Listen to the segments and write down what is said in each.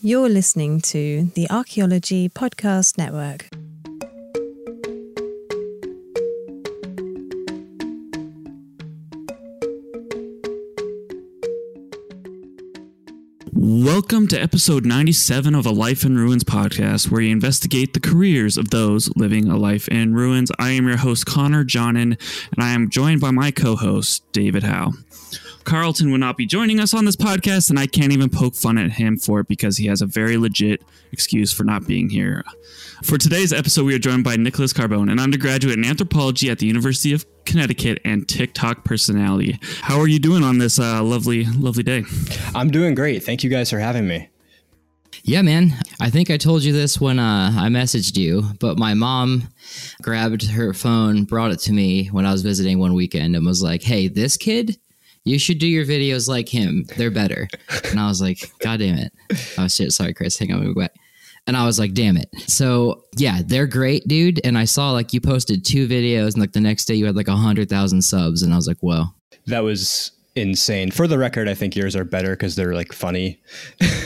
You're listening to the Archaeology Podcast Network. Welcome to episode 97 of a Life in Ruins podcast, where you investigate the careers of those living a life in ruins. I am your host, Connor Johnen, and I am joined by my co host, David Howe. Carlton would not be joining us on this podcast, and I can't even poke fun at him for it because he has a very legit excuse for not being here. For today's episode, we are joined by Nicholas Carbone, an undergraduate in anthropology at the University of Connecticut and TikTok personality. How are you doing on this uh, lovely, lovely day? I'm doing great. Thank you guys for having me. Yeah, man. I think I told you this when uh, I messaged you, but my mom grabbed her phone, brought it to me when I was visiting one weekend, and was like, "Hey, this kid, you should do your videos like him. They're better." And I was like, "God damn it!" Oh shit, sorry, Chris. Hang on, back. And I was like, "Damn it!" So yeah, they're great, dude. And I saw like you posted two videos, and like the next day you had like a hundred thousand subs, and I was like, "Whoa." That was insane. For the record, I think yours are better because they're like funny.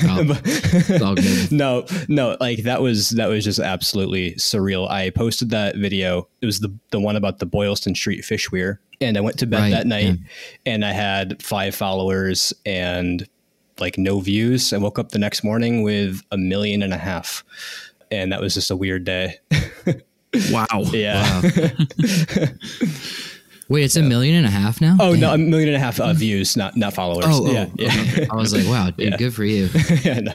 Oh, it's all good. no, no, like that was that was just absolutely surreal. I posted that video. It was the the one about the Boylston Street fish weir, and I went to bed Right, that night, yeah. and I had five followers and like no views. I woke up the next morning with a million and a half, and that was just a weird day. Wow. yeah. Wait, it's a million and a half now. Oh no, a million and a half uh, views, not not followers. Oh, oh, yeah, yeah. I was like, "Wow, dude, Yeah. good for you." yeah no.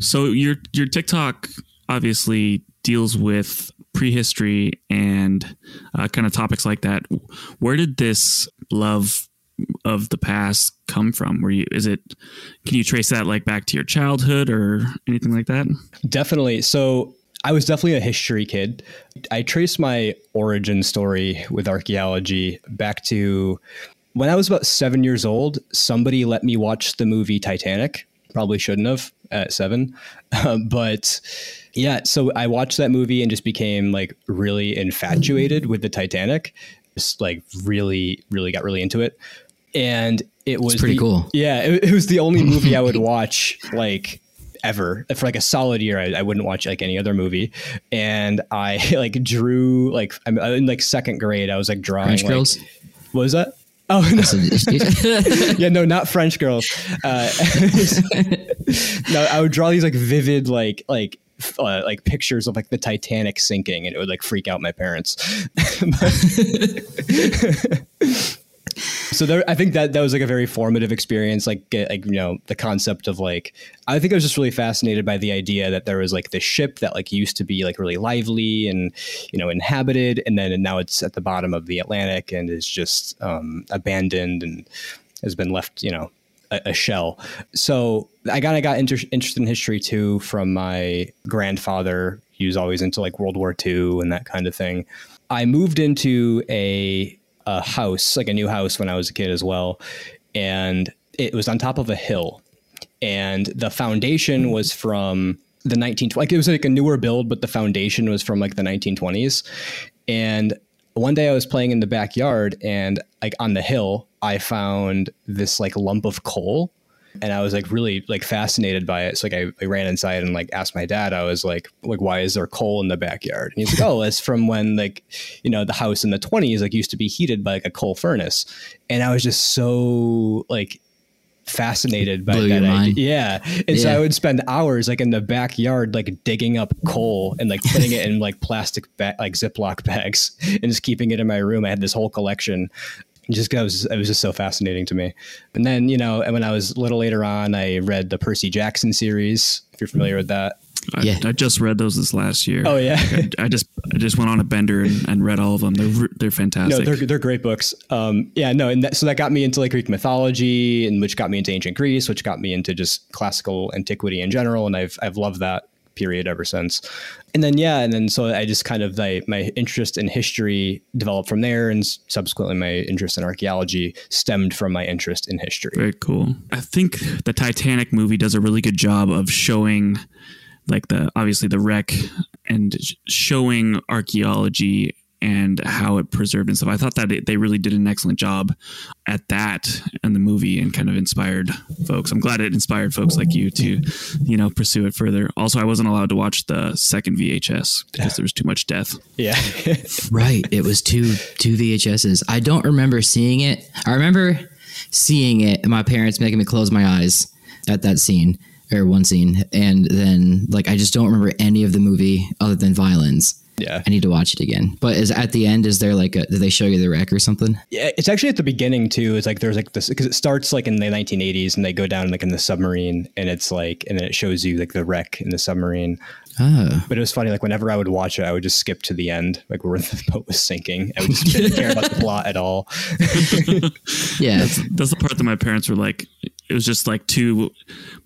So your your TikTok obviously deals with prehistory and uh, kind of topics like that. Where did this love of the past come from? Were you is it can you trace that like back to your childhood or anything like that? Definitely. So I was definitely a history kid. I traced my origin story with archaeology back to when I was about seven years old. Somebody let me watch the movie Titanic. Probably shouldn't have at seven, Um, but yeah. So I watched that movie and just became like really infatuated with the Titanic. Just like really, really got really into it, and it was pretty the- cool. Yeah, it, it was the only movie I would watch like ever for like a solid year. I, I wouldn't watch like any other movie, and I like drew like I'm in like second grade. I was like drawing French like, girls. What was that? Oh no, yeah, no, not French girls. Uh, no, I would draw these like vivid like like uh, like pictures of like the Titanic sinking, and it would like freak out my parents. So there, I think that that was like a very formative experience. Like, like you know, the concept of like, I think I was just really fascinated by the idea that there was like this ship that like used to be like really lively and you know inhabited, and then and now it's at the bottom of the Atlantic and is just um, abandoned and has been left, you know, a, shell. So I kind of got inter- interested in history too from my grandfather. He was always into like World War II and that kind of thing. I moved into a a house, like a new house, when I was a kid as well, and it was on top of a hill, and the foundation was from the 19 like it was like a newer build, but the foundation was from like the 1920s, and one day I was playing in the backyard and like on the hill, I found this like lump of coal and I was like really like fascinated by it. So like I, I ran inside and like asked my dad, I was like, like, why is there coal in the backyard? And he's like, oh, it's from when like, you know, the house in the twenties like used to be heated by like a coal furnace. And I was just so like fascinated by Blew that idea. Yeah. And so I would spend hours like in the backyard, like digging up coal and like putting it in like plastic ba- like Ziploc bags and just keeping it in my room. I had this whole collection. And just 'cause it was, it was just so fascinating to me. And then, you know, and when I was a little later on, I read the Percy Jackson series, if you're familiar with that. I, Yeah. I just read those this last year. Oh, yeah. I, I just I just went on a bender and, and read all of them. They're they're fantastic. No, fantastic. they're, they're great books. Um, yeah, no, and that, so that got me into like Greek mythology, and which got me into ancient Greece, which got me into just classical antiquity in general, and I've I've loved that period ever since. And then yeah, and then so I just kind of like my interest in history developed from there, and subsequently my interest in archaeology stemmed from my interest in history. Very cool. I think the Titanic movie does a really good job of showing, like the obviously the wreck and showing archaeology and how it preserved and stuff. I thought that it, they really did an excellent job at that in the movie and kind of inspired folks. I'm glad it inspired folks like you to, you know, pursue it further. Also, I wasn't allowed to watch the second VHS because there was too much death. Yeah. Right. It was two two VHSs. I don't remember seeing it. I remember seeing it and my parents making me close my eyes at that scene or one scene and then like I just don't remember any of the movie other than violence. Yeah. I need to watch it again. But is at the end is there like a, did they show you the wreck or something? Yeah, it's actually at the beginning too. It's like there's like this because it starts like in the 1980s and they go down like in the submarine and it's like and then it shows you like the wreck in the submarine. Oh. But it was funny like whenever I would watch it, I would just skip to the end, like where the boat was sinking. I would just didn't care about the plot at all. Yeah. That's the part that my parents were like, it was just like too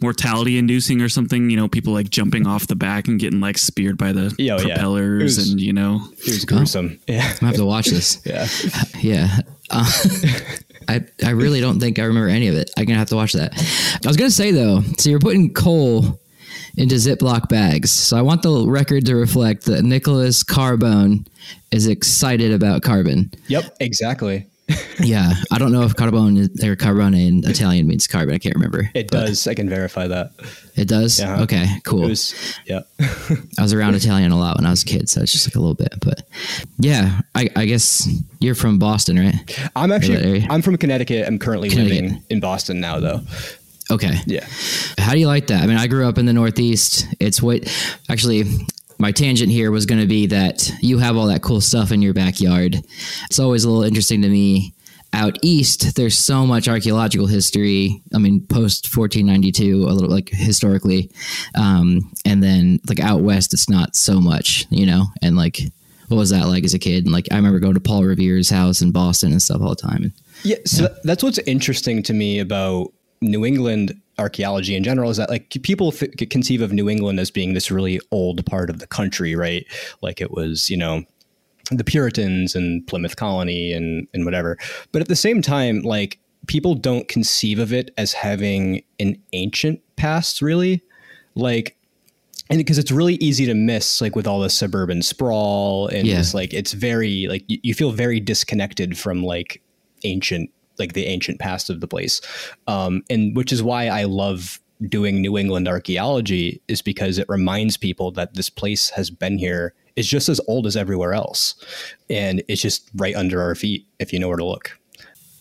mortality inducing or something. You know, people like jumping off the back and getting like speared by the Yeah, oh, yeah. propellers was- and, you know, It was gruesome. Yeah. I have to watch this. Yeah. Yeah. Uh, I, I really don't think I remember any of it. I'm going to have to watch that. I was going to say, though, so you're putting coal into Ziploc bags. So I want the record to reflect that Nicholas Carbone is excited about carbon. Yep. Exactly. Yeah. I don't know if carbone or carbone in Italian means carbon. I can't remember. It does. I can verify that. It does? Yeah. Okay, cool. Was. Yeah. I was around Italian a lot when I was a kid, so it's just like a little bit. But yeah, I, I guess you're from Boston, right? I'm actually. I'm from Connecticut. I'm currently Connecticut. living in Boston now, though. Okay. Yeah. How do you like that? I mean, I grew up in the Northeast. It's what actually my tangent here was going to be that you have all that cool stuff in your backyard. It's always a little interesting to me. Out east, there's so much archaeological history. I mean, post 1492, a little like historically, um, and then like out west, it's not so much, you know. And like, what was that like as a kid? And like, I remember going to Paul Revere's house in Boston and stuff all the time. Yeah, so that- that's what's interesting to me about New England archaeology in general is that like people th- conceive of New England as being this really old part of the country, right? Like it was, you know, the Puritans and Plymouth Colony and and whatever. But at the same time, like people don't conceive of it as having an ancient past, really. Like and because it's really easy to miss like with all the suburban sprawl and Yeah. just like it's very like you, you feel very disconnected from like ancient like the ancient past of the place. Um and which is why i love doing new england archaeology is because it reminds people that this place has been here it's just as old as everywhere else. And it's just right under our feet if you know where to look.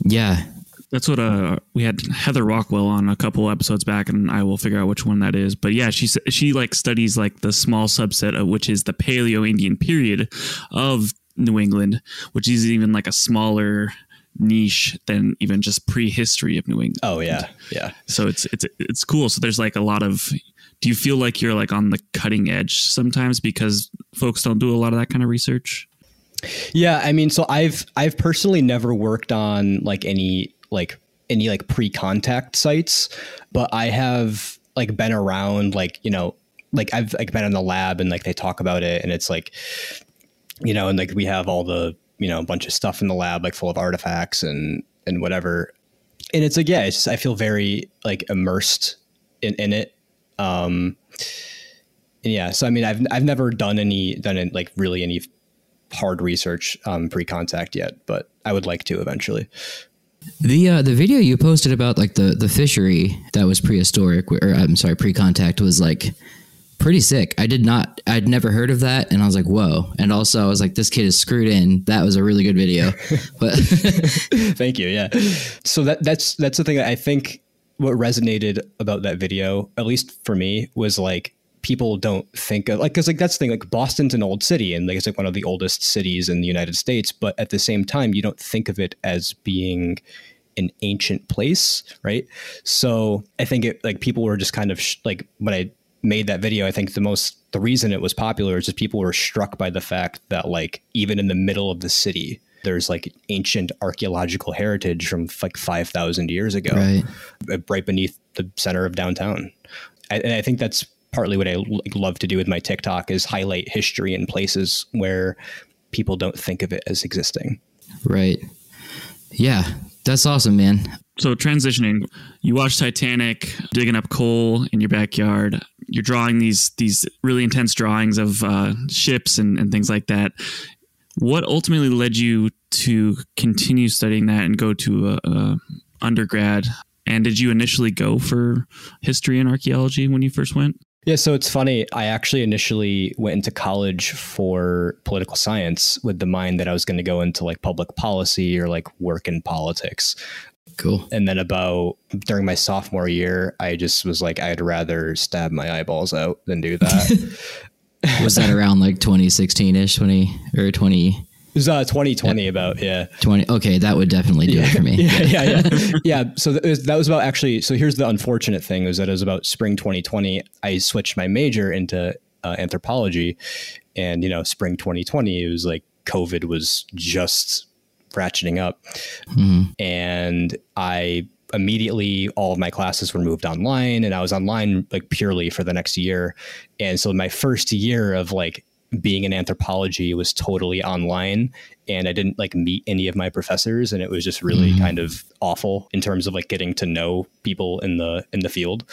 Yeah, That's what uh we had Heather Rockwell on a couple episodes back, and I will figure out which one that is. But yeah, she she like studies like the small subset of which is the Paleo Indian period of New England, which is even like a smaller niche than even just prehistory of New England. oh yeah yeah So it's it's it's cool. So there's like a lot of. Do you feel like you're like on the cutting edge sometimes because folks don't do a lot of that kind of research? Yeah, I mean, so I've I've personally never worked on like any like any like pre-contact sites, but I have like been around like, you know, like I've like been in the lab and like they talk about it and it's like you know, and like we have all the, you know, a bunch of stuff in the lab like full of artifacts and and whatever. And it's like yeah, it's just I feel very like immersed in in it. Um yeah, so I mean I've I've never done any done it like really any hard research um, pre-contact yet, but I would like to eventually. The uh, the video you posted about like the the fishery that was prehistoric or I'm sorry pre-contact was like pretty sick. I did not I'd never heard of that and I was like whoa. And also I was like this kid is screwed in. That was a really good video. But Thank you. Yeah. So that that's that's the thing that I think what resonated about that video, at least for me, was like people don't think of like because like that's the thing like Boston's an old city and like it's like one of the oldest cities in the United States, but at the same time you don't think of it as being an ancient place, right? So I think it like people were just kind of sh- like when I made that video, I think the most the reason it was popular is just people were struck by the fact that like even in the middle of the city, there's like ancient archaeological heritage from like five thousand years ago, right. right beneath the center of downtown. I, and I think that's partly what I like, love to do with my TikTok is highlight history in places where people don't think of it as existing. Right. Yeah. That's awesome, man. So transitioning, you watch Titanic, digging up coal in your backyard. You're drawing these these really intense drawings of uh, ships and, and things like that. what ultimately led you to continue studying that and go to a, a undergrad? And did you initially go for history and archaeology when you first went? Yeah, so it's funny. I actually initially went into college for political science with the mind that I was going to go into like public policy or like work in politics. Cool. And then about during my sophomore year, I just was like, I'd rather stab my eyeballs out than do that. Was that around like 2016 ish, 20 or 20? it was uh, 2020 about, yeah. 20. Okay, that would definitely do it for me. Yeah, yeah, yeah. yeah. So that was, that was about actually. So here's the unfortunate thing: was that it was about spring 2020. I switched my major into uh, anthropology, and you know, spring 2020, it was like COVID was just ratcheting up, mm-hmm. and I immediately all of my classes were moved online, and I was online like purely for the next year, and so my first year of like being in anthropology was totally online and I didn't like meet any of my professors and it was just really mm-hmm. kind of awful in terms of like getting to know people in the in the field.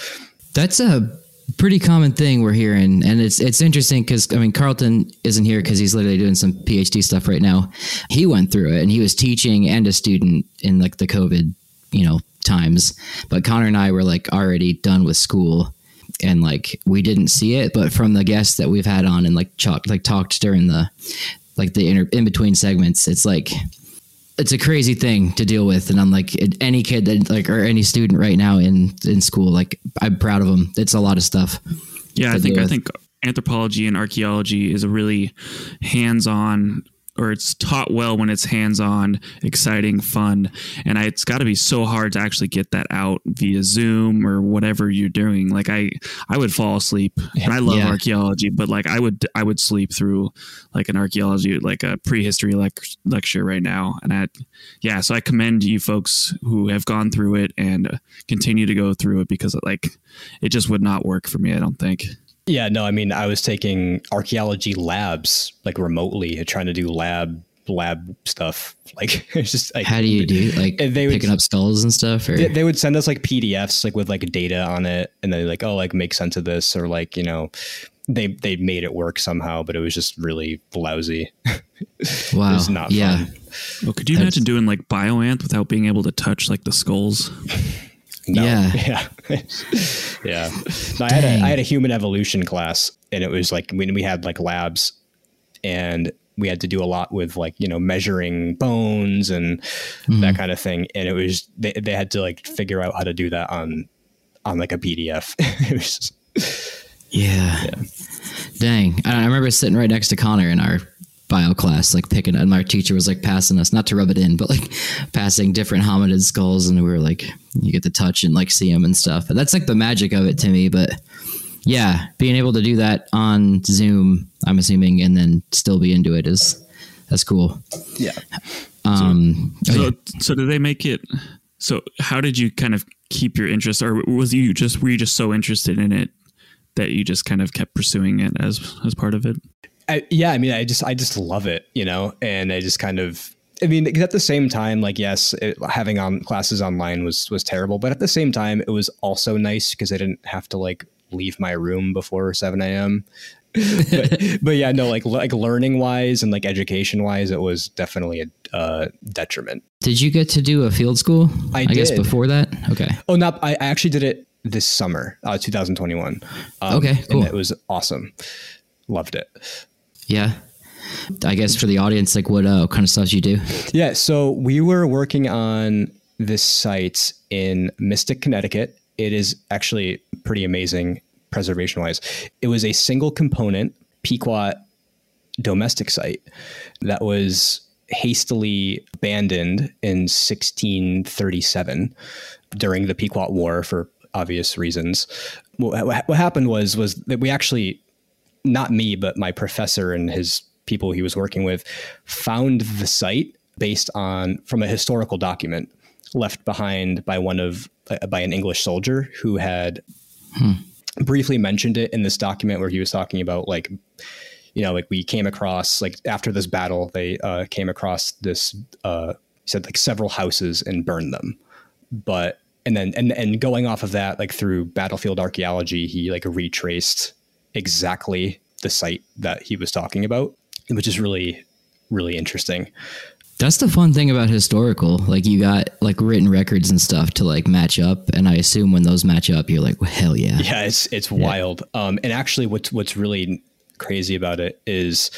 That's a pretty common thing we're hearing, and it's it's interesting because I mean Carlton isn't here because he's literally doing some PhD stuff right now. He went through it, and he was teaching and a student in like the COVID, you know, times. But Connor and I were like already done with school, and like we didn't see it. But from the guests that we've had on and like talked like talked during the like the inter- in between segments, it's like it's a crazy thing to deal with and i'm like any kid that like or any student right now in in school like i'm proud of them it's a lot of stuff. Yeah, I think I think anthropology and archaeology is a really hands-on or it's taught well when it's hands-on, exciting, fun. And I, it's got to be so hard to actually get that out via Zoom or whatever you're doing. Like I I would fall asleep. And I love Yeah. archaeology, but like I would I would sleep through like an archaeology like a prehistory lec- lecture right now. And I yeah, so I commend you folks who have gone through it and continue to go through it because like it just would not work for me, I don't think. Yeah, no, I mean I was taking archaeology labs like remotely, trying to do lab lab stuff. Like it's just like how do you do like And they would- picking up skulls and stuff or they, they would send us like PDFs like with like data on it, and then like oh like make sense of this or like you know they they made it work somehow, but it was just really lousy. wow It was not yeah fun. Well, could you That's- imagine doing like bioanth without being able to touch like the skulls? No. Yeah. yeah, yeah. No, I had a I had a human evolution class, and it was like when we had like labs, and we had to do a lot with like you know measuring bones and Mm-hmm. that kind of thing, and it was they they had to like figure out how to do that on on like a PDF. it was yeah, dang I, I remember sitting right next to connor in our bio class like picking and my teacher was like passing us not to rub it in but like passing different hominid skulls and we were like you get to touch and like see them and stuff but that's like the magic of it to me but yeah being able to do that on zoom i'm assuming and then still be into it is that's cool yeah. um oh, So, yeah. so did they make it? So, how did you kind of keep your interest, or was you just were you just so interested in it that you just kind of kept pursuing it as as part of it? I, yeah, I mean, I just I just love it, you know, and I just kind of. I mean, at the same time, like yes, it, having on classes online was was terrible, but at the same time, it was also nice because I didn't have to like leave my room before seven a.m. but, but yeah, no, like like learning wise and like education wise, it was definitely a uh, detriment. did you get to do a field school I guess did. before that okay Oh, no, I, I actually did it this summer, uh, 2021. Um, Okay, cool. And it was awesome. Loved it. Yeah. I guess for the audience, like what uh, kind of stuff you do? Yeah, so we were working on this site in Mystic, Connecticut. It is actually pretty amazing preservation wise. It was a single component Pequot domestic site that was hastily abandoned in 1637 during the Pequot War for obvious reasons. What, what happened was was that we actually not me, but my professor and his people he was working with found the site based on from a historical document left behind by one of uh, by an English soldier who had briefly mentioned it in this document where he was talking about like you know like we came across like after this battle they uh, came across this uh, said like several houses and burned them. But and then and and going off of that like through battlefield archaeology he like retraced exactly the site that he was talking about which is really really interesting. That's the fun thing about historical. Like you got like written records and stuff to like match up, and I assume when those match up, you're like, well, hell yeah. Yeah, it's it's wild. Um, and actually, what's what's really crazy about it is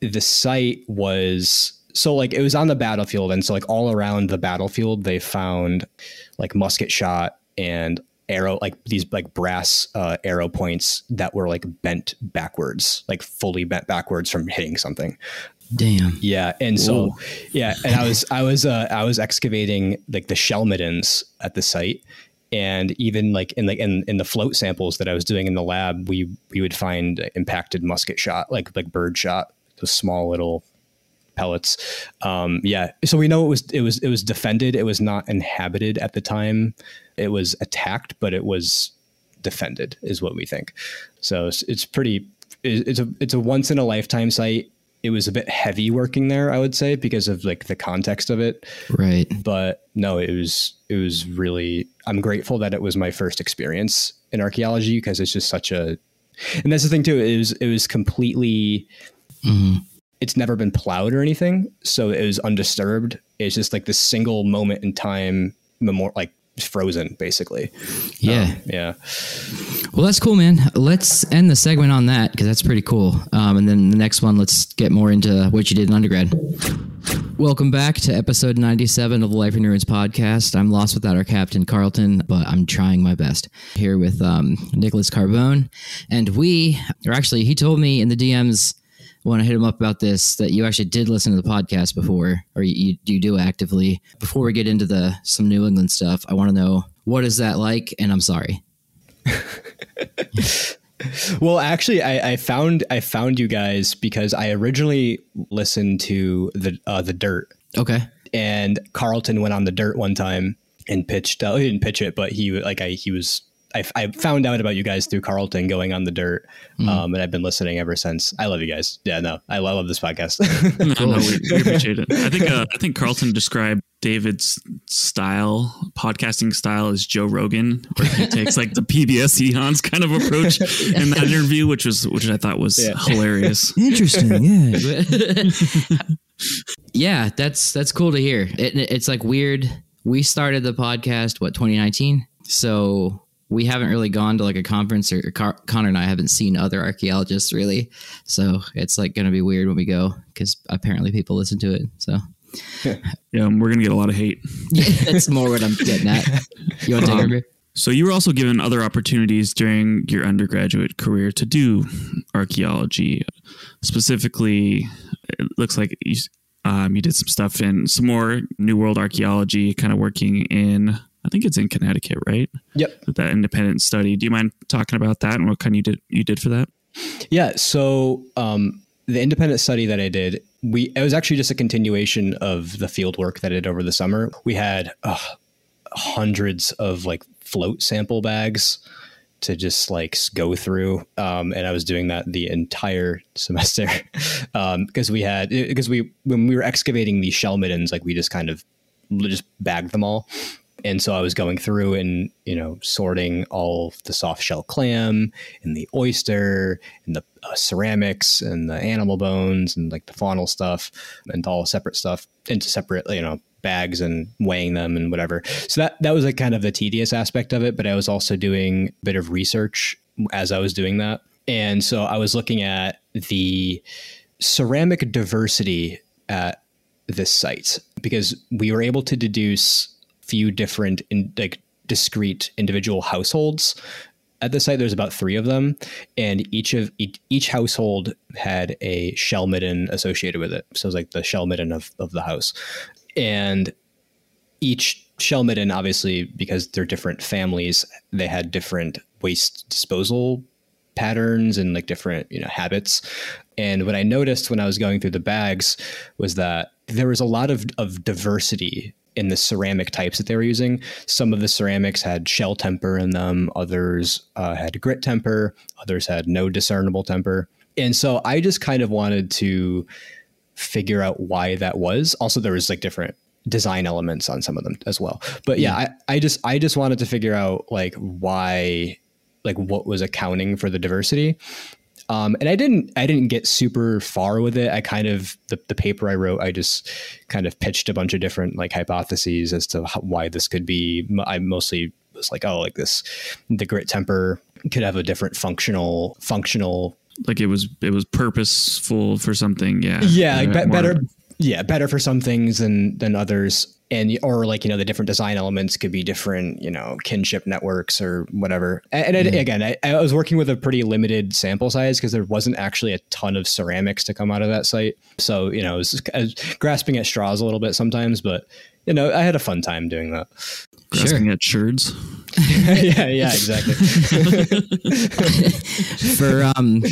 the site was so like it was on the battlefield, and so like all around the battlefield, they found like musket shot and arrow like these like brass uh, arrow points that were like bent backwards like fully bent backwards from hitting something Damn. yeah and so yeah and i was i was uh i was excavating like the shell middens at the site and even like in like in, in the float samples that i was doing in the lab we we would find impacted musket shot like like bird shot those small little pellets. Um yeah so we know it was it was it was defended. It was not inhabited at the time it was attacked but it was defended is what we think. So it's, it's pretty it's a it's a once in a lifetime site. It was a bit heavy working there i would say because of like the context of it. Right. but no it was it was really i'm grateful that it was my first experience in archaeology because it's just such a and that's the thing too it was it was completely Mhm. It's never been plowed or anything so it was undisturbed it's just like this single moment in time memor- like frozen basically Yeah. Um, yeah Well, that's cool, man. Let's end the segment on that because that's pretty cool. Um, and then the next one, let's get more into what you did in undergrad. Welcome back to episode 97 of the Life in Ruins podcast. I'm lost without our captain, Carlton, but I'm trying my best. Here with um, Nicholas Carbone. And we, or actually, he told me in the DMs when to hit him up about this that you actually did listen to the podcast before, or you, you do actively. Before we get into the some New England stuff, I want to know what is that like? And I'm sorry. Well, actually, I, I found I found you guys because I originally listened to the uh, the Dirt, Okay. and Carlton went on the Dirt one time and pitched. Uh, he didn't pitch it, but he like I he was. I, I found out about you guys through Carlton going on the Dirt, um, and I've been listening ever since. I love you guys. Yeah, no, I love, I love this podcast. No, no, we, we appreciate it. I think uh, I think Carlton described David's style, podcasting style, as Joe Rogan, where he takes like the PBS Eons kind of approach in that interview, which was which I thought was Yeah. hilarious. Interesting. Yeah. yeah, that's that's cool to hear. It, it's like weird. We started the podcast what 2019, so we haven't really gone to like a conference or Car- Connor and I haven't seen other archaeologists really. So it's like going to be weird when we go because apparently people listen to it. So Yeah, um, we're gonna get a lot of hate. that's more what I'm getting at. You want to take Um, over? So you were also given other opportunities during your undergraduate career to do archaeology. Specifically, it looks like you, um, you did some stuff in some more New World archaeology, kind of working in, I think it's in Connecticut, right? yep. That independent study. Do you mind talking about that and what kind you did you did for that? Yeah. So um, the independent study that I did, we it was actually just a continuation of the field work that I did over the summer. We had uh, hundreds of like float sample bags to just like go through, um, and I was doing that the entire semester because we had because we when we were excavating these shell middens, like we just kind of just bagged them all and so I was going through and you know sorting all the soft shell clam and the oyster and the uh, ceramics and the animal bones and like the faunal stuff and all separate stuff into separate you know bags and weighing them and whatever. So that that was like kind of the tedious aspect of it, but I was also doing a bit of research as I was doing that. And so I was looking at the ceramic diversity at this site because we were able to deduce few different in, like discrete individual households. At the site there's about three of them and each of each, each household had a shell midden associated with it. So it's like the shell midden of, of the house. And each shell midden obviously because they're different families they had different waste disposal patterns and like different you know habits. And what i noticed when i was going through the bags was that there was a lot of, of diversity in the ceramic types that they were using. Some of the ceramics had shell temper in them others uh, had grit temper others had no discernible temper. And so i just kind of wanted to figure out why that was. Also there was like different design elements on some of them as well. But yeah, I, I just i just wanted to figure out like why like what was accounting for the diversity Um, and I didn't I didn't get super far with it. I kind of the, the paper I wrote, I just kind of pitched a bunch of different like hypotheses as to how, why this could be. I mostly was like, oh, like this, the grit temper could have a different functional functional. Like it was it was purposeful for something. Yeah. Yeah, like be- better. Yeah, better for some things than than others. And or like you know the different design elements could be different you know kinship networks or whatever. And, and I- again, I, I was working with a pretty limited sample size because there wasn't actually a ton of ceramics to come out of that site. So you know I was, I was grasping at straws a little bit sometimes, but you know I had a fun time doing that. grasping at sherds. yeah, yeah, exactly. For um,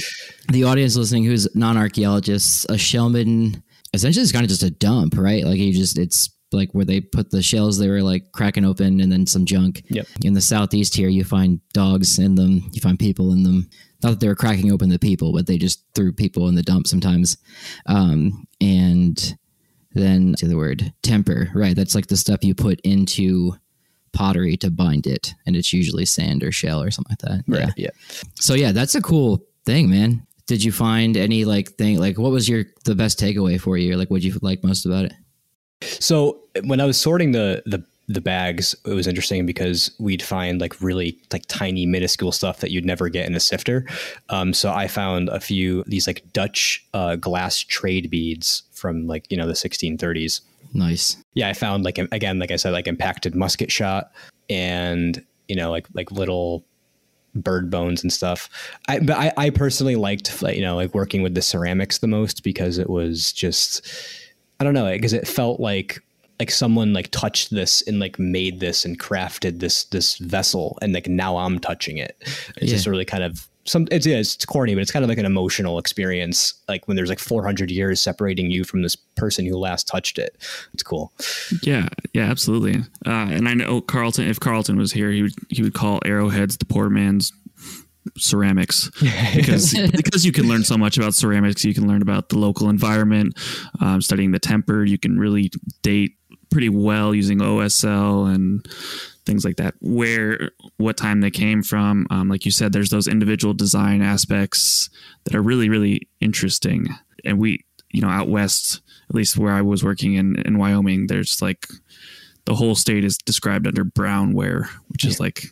the audience listening who's non-archaeologists, a shell midden essentially is kind of just a dump, right? Like you just it's like where they put the shells they were like cracking open and then some junk. Yep. In the southeast here, you find dogs in them, you find people in them. Not that they were cracking open the people, but they just threw people in the dump sometimes. Um, and then the word temper, right? That's like the stuff you put into pottery to bind it, and it's usually sand or shell or something like that. Yeah. Right. Yeah. So yeah, that's a cool thing, man. Did you find any like thing like what was your the best takeaway for you? Or, like what you like most about it? So when I was sorting the the the bags, it was interesting because we'd find like really like tiny minuscule stuff that you'd never get in a sifter. Um, so I found a few these like Dutch uh, glass trade beads from like you know the 1630s. Nice. Yeah, I found like again, like I said, like impacted musket shot and you know like like little bird bones and stuff. I but I, I personally liked like, you know like working with the ceramics the most because it was just I don't know because it felt like like someone like touched this and like made this and crafted this this vessel and like now I'm touching it. It's just Yeah. really kind of some it's yeah, it's corny, but it's kind of like an emotional experience. Like when there's like 400 years separating you from this person who last touched it. It's cool. Yeah, yeah, absolutely. Uh, and I know Carlton. If Carlton was here, he would he would call arrowheads the poor man's ceramics because because you can learn so much about ceramics. You can learn about the local environment, um, studying the temper. You can really date pretty well using OSL and things like that. Where what time they came from, um, like you said, there's those individual design aspects that are really really interesting. And we, you know, out west, at least where I was working in in Wyoming, there's like the whole state is described under brown ware, which is like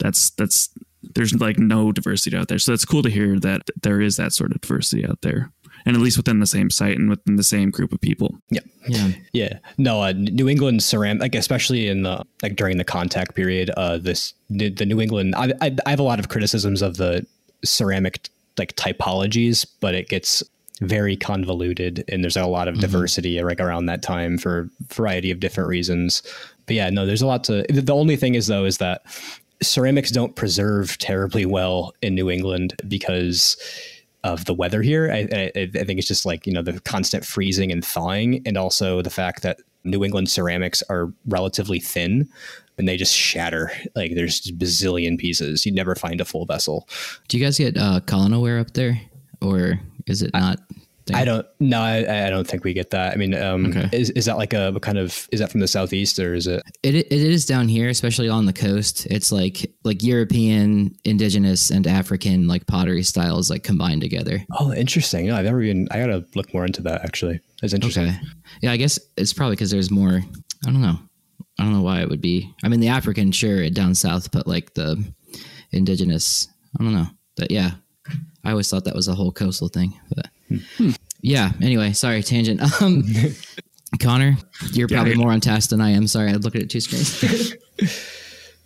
that's that's there's like no diversity out there. So it's cool to hear that there is that sort of diversity out there, and at least within the same site and within the same group of people. Yeah. Yeah. Yeah, no, uh, New England ceramic, like especially in the like during the contact period, uh, this the, the New England. I, I I have a lot of criticisms of the ceramic like typologies, but it gets very convoluted, and there's a lot of diversity like around that time for a variety of different reasons. But yeah, no, there's a lot to. The only thing is though is that ceramics don't preserve terribly well in New England because of the weather here. I, I, I think it's just like you know the constant freezing and thawing, and also the fact that New England ceramics are relatively thin and they just shatter. Like there's bazillion pieces. You never find a full vessel. Do you guys get uh colonoware up there? Or is it not there? I don't. No, I, I don't think we get that. I mean, um, Okay. is is that like a kind of? Is that from the southeast or is it? It it is down here, especially on the coast. It's like like European, indigenous, and African like pottery styles like combined together. Oh, interesting. No, I've never even. I gotta look more into that. Actually, that's interesting. Okay. Yeah, I guess it's probably because there's more. I don't know. I don't know why it would be. I mean, the African, sure, down south, but like the indigenous, I don't know. But yeah, I always thought that was a whole coastal thing. But yeah. Anyway, sorry, tangent. Um, Connor, you're Yeah, probably I- more on task than I am. Sorry, I looked at two screens.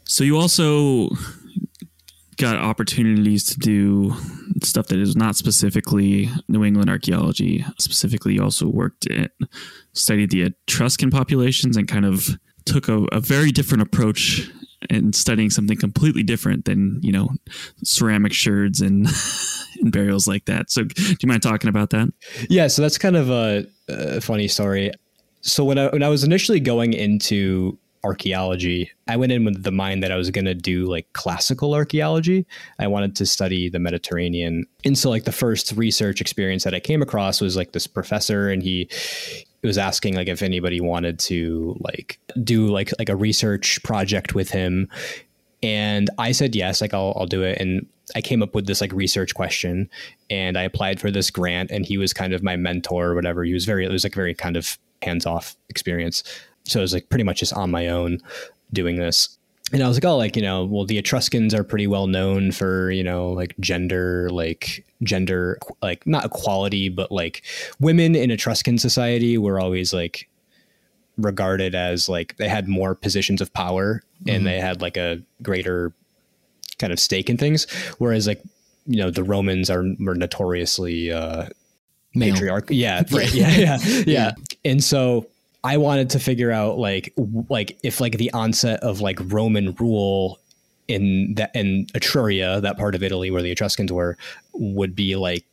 So you also got opportunities to do stuff that is not specifically New England archaeology. Specifically, you also worked at studied the Etruscan populations and kind of took a, a very different approach in studying something completely different than you know ceramic sherds and and burials like that. So, do you mind talking about that? Yeah, so that's kind of a, a funny story. So when I when I was initially going into archaeology, I went in with the mind that I was going to do like classical archaeology. I wanted to study the Mediterranean. And so like the first research experience that I came across was like this professor and he was asking like if anybody wanted to like do like like a research project with him and I said yes, like I'll I'll do it. And I came up with this like research question and I applied for this grant and he was kind of my mentor or whatever. He was very, it was like very kind of hands off experience. So it was like pretty much just on my own doing this. And I was like, oh, like, you know, well, the Etruscans are pretty well known for, you know, like gender, like gender, like not equality, but like women in Etruscan society were always like regarded as like they had more positions of power and mm-hmm. they had like a greater kind of stake in things. Whereas like, you know, the Romans are were notoriously uh matriarch. Yeah, right. yeah, yeah, yeah, yeah. And so I wanted to figure out like like if like the onset of like Roman rule in that in Etruria, that part of Italy where the Etruscans were, would be like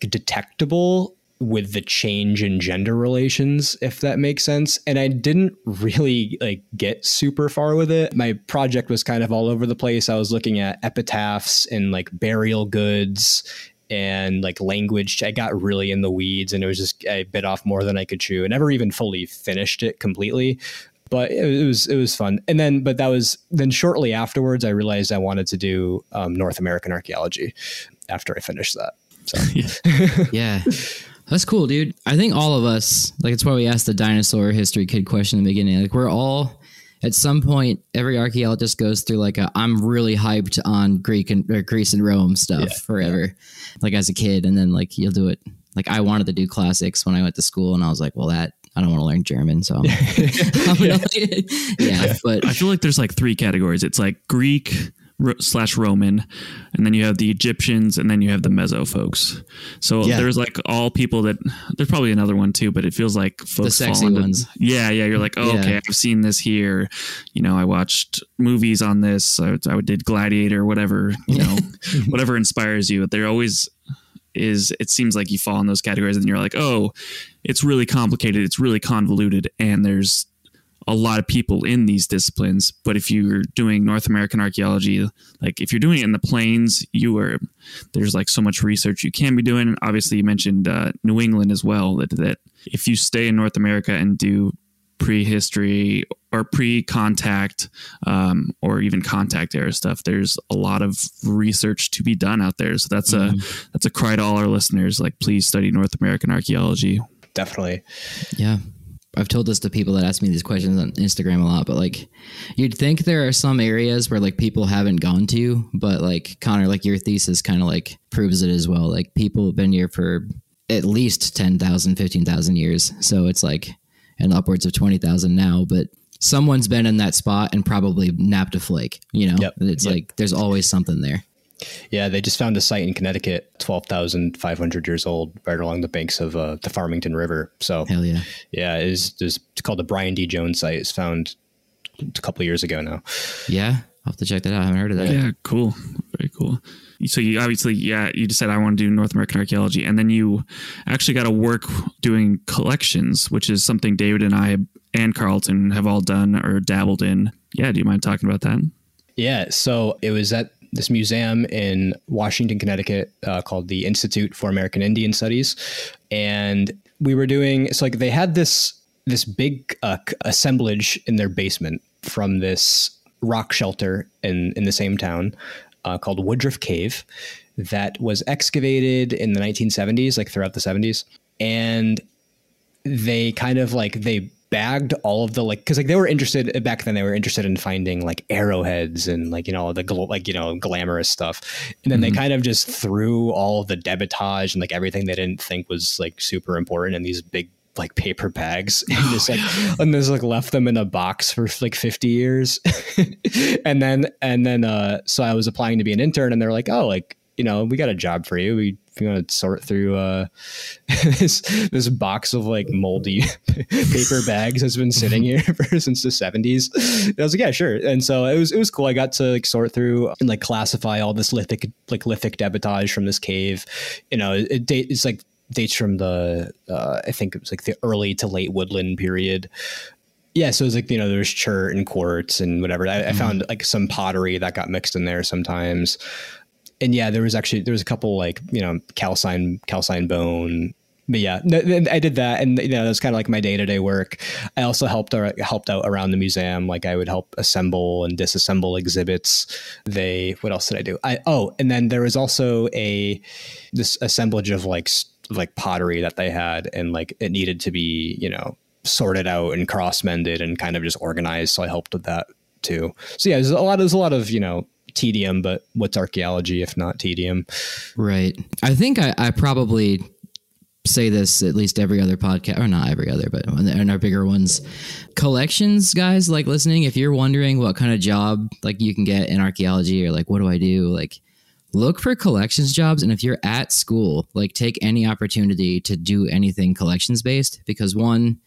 detectable with the change in gender relations if that makes sense. And i didn't really like get super far with it. My project was kind of all over the place. I was looking at epitaphs and like burial goods and like language. I got really in the weeds and it was just i bit off more than i could chew. And never even fully finished it completely but it was it was fun. And then but that was then shortly afterwards i realized i wanted to do um, north american archaeology after i finished that so. Yeah. yeah. That's cool, dude. I think all of us, like, it's why we asked the dinosaur history kid question in the beginning. Like, we're all at some point, every archaeologist goes through like a I'm really hyped on Greek and Greece and Rome stuff yeah, forever, yeah. like as a kid, and then like you'll do it. Like I wanted to do classics when I went to school, and I was like, well, that I don't want to learn German, so I'm, I'm gonna, yeah. But I feel like there's like three categories. It's like Greek, slash Roman, and then you have the Egyptians, and then you have the Meso folks. So yeah. there's like all people that there's probably another one too, but it feels like folks the sexy ones. Yeah, yeah. You're like, oh, yeah. okay, I've seen this here. You know, I watched movies on this. I, I did Gladiator, whatever. You know, whatever inspires you. But there always is. It seems like you fall in those categories, and you're like, oh, it's really complicated. It's really convoluted, and there's a lot of people in these disciplines. But if you're doing North American archaeology, like if you're doing it in the plains, you are there's like so much research you can be doing. Obviously, you mentioned uh, New England as well. That that if you stay in North America and do prehistory or pre-contact um, or even contact era stuff there's a lot of research to be done out there so that's mm-hmm. a that's a cry to all our listeners like please study north american archaeology definitely yeah I've told this to people that ask me these questions on Instagram a lot, but like you'd think there are some areas where like people haven't gone to, but like Connor, like your thesis kind of like proves it as well. Like people have been here for at least 10,000, 15,000 years. So it's like and upwards of 20,000 now, but someone's been in that spot and probably napped a flake, you know? Yep. It's yep. like there's always something there. Yeah, they just found a site in Connecticut, twelve thousand five hundred years old, right along the banks of uh, the Farmington River. So hell yeah, yeah, it is it's called the Brian D. Jones site. It's found a couple of years ago now. Yeah, I'll have to check that out. I haven't heard of that. Yeah, cool, very cool. So you obviously, yeah, you just said I want to do North American archaeology, and then you actually got to work doing collections, which is something David and I and Carlton have all done or dabbled in. Yeah, do you mind talking about that? Yeah, so it was at this museum in Washington, Connecticut, uh, called the Institute for American Indian Studies, and we were doing. It's like they had this this big uh, assemblage in their basement from this rock shelter in in the same town uh, called Woodruff Cave that was excavated in the 1970s, like throughout the 70s, and they kind of like they bagged all of the like because like they were interested back then they were interested in finding like arrowheads and like you know the gl- like you know glamorous stuff. And then mm-hmm. they kind of just threw all of the debitage and like everything they didn't think was like super important in these big like paper bags and just like and just like left them in a box for like 50 years. And then and then uh so i was applying to be an intern and they're like oh like you know we got a job for you. We if you want to sort through uh, this this box of like moldy paper bags that's been sitting here for, since the 70s. I was like, yeah, sure. And so it was it was cool. I got to like sort through and like classify all this lithic like lithic debitage from this cave. You know, it it's like dates from the uh, I think it was like the early to late woodland period. Yeah, so it's like you know there's chert and quartz and whatever. I, mm-hmm. I found like some pottery that got mixed in there sometimes and yeah, there was actually there was a couple like you know calcine calcine bone but yeah, I did that, and you know, that's kind of like my day to day work. I also helped ar- helped out around the museum, like I would help assemble and disassemble exhibits. They, what else did I do? I oh, and then there was also a this assemblage of like like pottery that they had, and like it needed to be you know sorted out and cross mended and kind of just organized. So I helped with that too. So yeah, there's a lot. There's a lot of you know tedium, but what's archaeology if not tedium? Right. I think I, I probably say this at least every other podcast, or not every other, but in our bigger ones. Collections, guys, like listening, if you're wondering what kind of job like you can get in archaeology or like what do I do, like look for collections jobs. And if you're at school, like take any opportunity to do anything collections based because one,